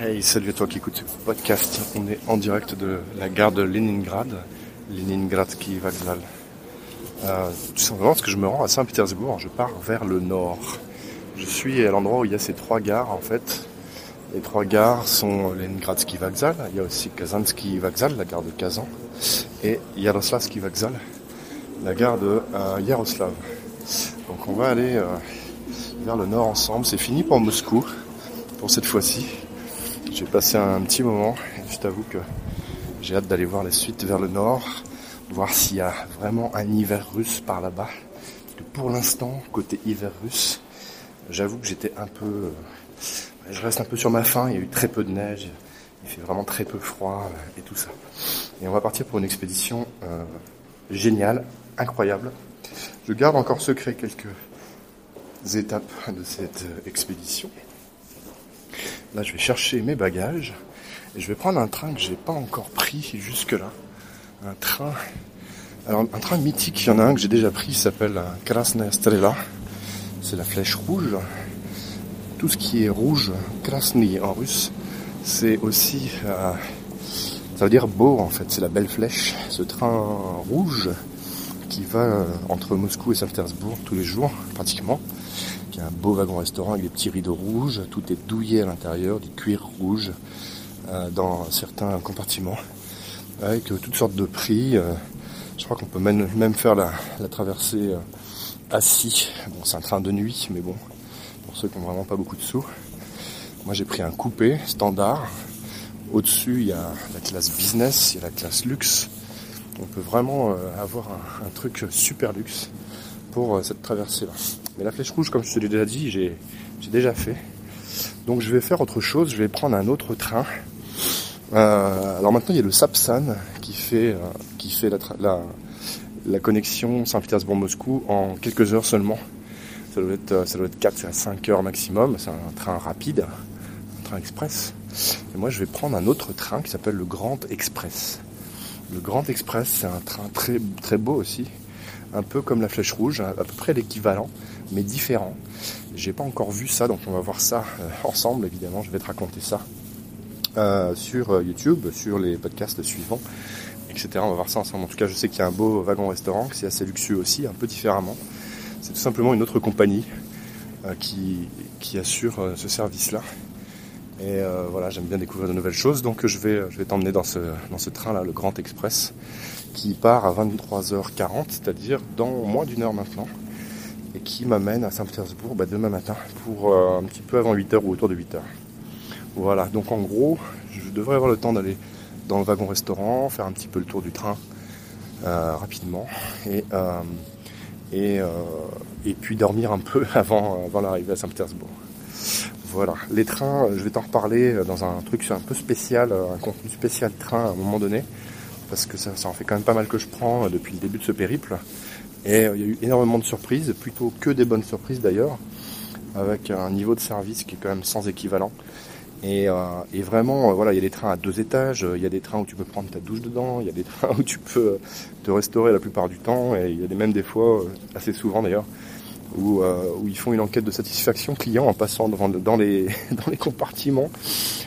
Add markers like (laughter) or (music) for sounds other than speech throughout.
Hey, salut à toi qui écoute ce podcast. On est en direct de la gare de Leningrad, Leningradsky Vokzal. Euh, tout simplement parce que je me rends à Saint-Pétersbourg, je pars vers le nord. Je suis à l'endroit où il y a ces trois gares en fait. Les trois gares sont Leningradsky Vokzal, il y a aussi Kazansky Vokzal, la gare de Kazan, et Yaroslavsky Vokzal, la gare de euh, Yaroslav. Donc on va aller euh, vers le nord ensemble. C'est fini pour Moscou, pour cette fois-ci. J'ai passé un petit moment et je t'avoue que j'ai hâte d'aller voir la suite vers le nord, voir s'il y a vraiment un hiver russe par là-bas. pour l'instant, côté hiver russe, j'avoue que j'étais un peu... Euh, je reste un peu sur ma faim, il y a eu très peu de neige, il fait vraiment très peu froid euh, et tout ça. Et on va partir pour une expédition euh, géniale, incroyable. Je garde encore secret quelques étapes de cette expédition. Là, je vais chercher mes bagages et je vais prendre un train que j'ai pas encore pris jusque-là. Un train, alors un train mythique, il y en a un que j'ai déjà pris, il s'appelle Krasnaya Strela. C'est la flèche rouge. Tout ce qui est rouge, Krasny en russe, c'est aussi, euh, ça veut dire beau en fait, c'est la belle flèche. Ce train rouge qui va euh, entre Moscou et Saint-Pétersbourg tous les jours, pratiquement un beau wagon-restaurant avec des petits rideaux rouges. Tout est douillé à l'intérieur, du cuir rouge euh, dans certains compartiments, avec euh, toutes sortes de prix. Euh, je crois qu'on peut même, même faire la, traversée assis. Bon, c'est un train de nuit, mais bon, pour ceux qui n'ont vraiment pas beaucoup de sous. Moi, j'ai pris un coupé standard. Au-dessus, il y a la classe business, il y a la classe luxe. On peut vraiment avoir un truc super luxe pour cette traversée-là. Mais la flèche rouge, comme je te l'ai déjà dit, j'ai déjà fait. Donc je vais faire autre chose, je vais prendre un autre train. Euh, alors maintenant il y a le Sapsan qui fait, euh, qui fait la, la, connexion Saint-Pétersbourg-Moscou en quelques heures seulement. Ça doit, être, ça doit être 4 à 5 heures maximum, c'est un train rapide, un train express. Et moi je vais prendre un autre train qui s'appelle le Grand Express. Le Grand Express c'est un train très, très beau aussi, un peu comme la Flèche Rouge, à peu près l'équivalent mais différent. J'ai pas encore vu ça, donc on va voir ça euh, ensemble, évidemment, je vais te raconter ça euh, sur euh, YouTube, sur les podcasts suivants, etc. On va voir ça ensemble. En tout cas, je sais qu'il y a un beau wagon-restaurant, que c'est assez luxueux aussi, un peu différemment. C'est tout simplement une autre compagnie qui, qui assure ce service-là. Et voilà, j'aime bien découvrir de nouvelles choses, donc je vais, je vais t'emmener dans ce, dans ce train-là, le Grand Express, qui part à 23h40, c'est-à-dire dans moins d'une heure maintenant et qui m'amène à Saint-Pétersbourg bah, demain matin pour euh, un petit peu avant 8h ou autour de 8h. Voilà, donc en gros, je devrais avoir le temps d'aller dans le wagon-restaurant, faire un petit peu le tour du train euh, rapidement et, euh, et, puis dormir un peu (laughs) avant, avant l'arrivée à Saint-Pétersbourg. Voilà, les trains, je vais t'en reparler dans un truc un peu spécial, un contenu spécial train à un moment donné, parce que ça, ça en fait quand même pas mal que je prends depuis le début de ce périple. Et euh, il y a eu énormément de surprises, plutôt que des bonnes surprises d'ailleurs, avec un niveau de service qui est quand même sans équivalent. Et, euh, vraiment, euh, voilà, il y a des trains à deux étages, il y a des trains où tu peux prendre ta douche dedans, il y a des (laughs) trains où tu peux te restaurer la plupart du temps, et il y a des, même des fois, assez souvent d'ailleurs, où, où, ils font une enquête de satisfaction client en passant dans, dans, les, (laughs) dans les compartiments,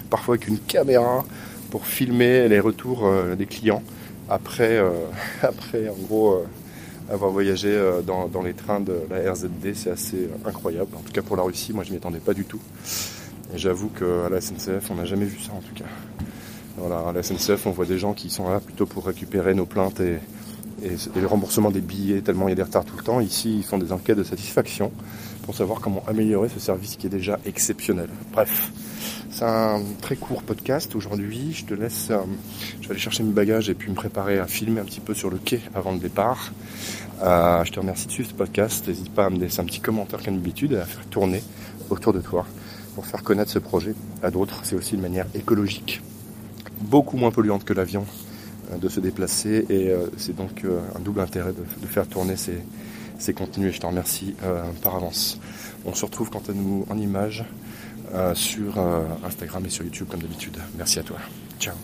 parfois avec une caméra pour filmer les retours des clients après, (laughs) après en gros avoir voyagé euh, dans, les trains de la RZD, c'est assez euh, incroyable. En tout cas pour la Russie, moi je m'y attendais pas du tout. Et j'avoue qu'à la SNCF, on n'a jamais vu ça en tout cas. Voilà, à la SNCF, on voit des gens qui sont là plutôt pour récupérer nos plaintes et, le remboursement des billets, tellement il y a des retards tout le temps. Ici, ils font des enquêtes de satisfaction pour savoir comment améliorer ce service qui est déjà exceptionnel. Bref, c'est un très court podcast aujourd'hui. Je te laisse, euh, je vais aller chercher mes bagages et puis me préparer à filmer un petit peu sur le quai avant le départ. Euh, je te remercie de suivre ce podcast. N'hésite pas à me laisser un petit commentaire comme d'habitude et à faire tourner autour de toi pour faire connaître ce projet à d'autres. C'est aussi une manière écologique, beaucoup moins polluante que l'avion, de se déplacer et c'est donc un double intérêt de, faire tourner ces, ces, contenus et je te remercie par avance. On se retrouve quant à nous en images euh, sur euh, Instagram et sur YouTube comme d'habitude. Merci à toi. Ciao.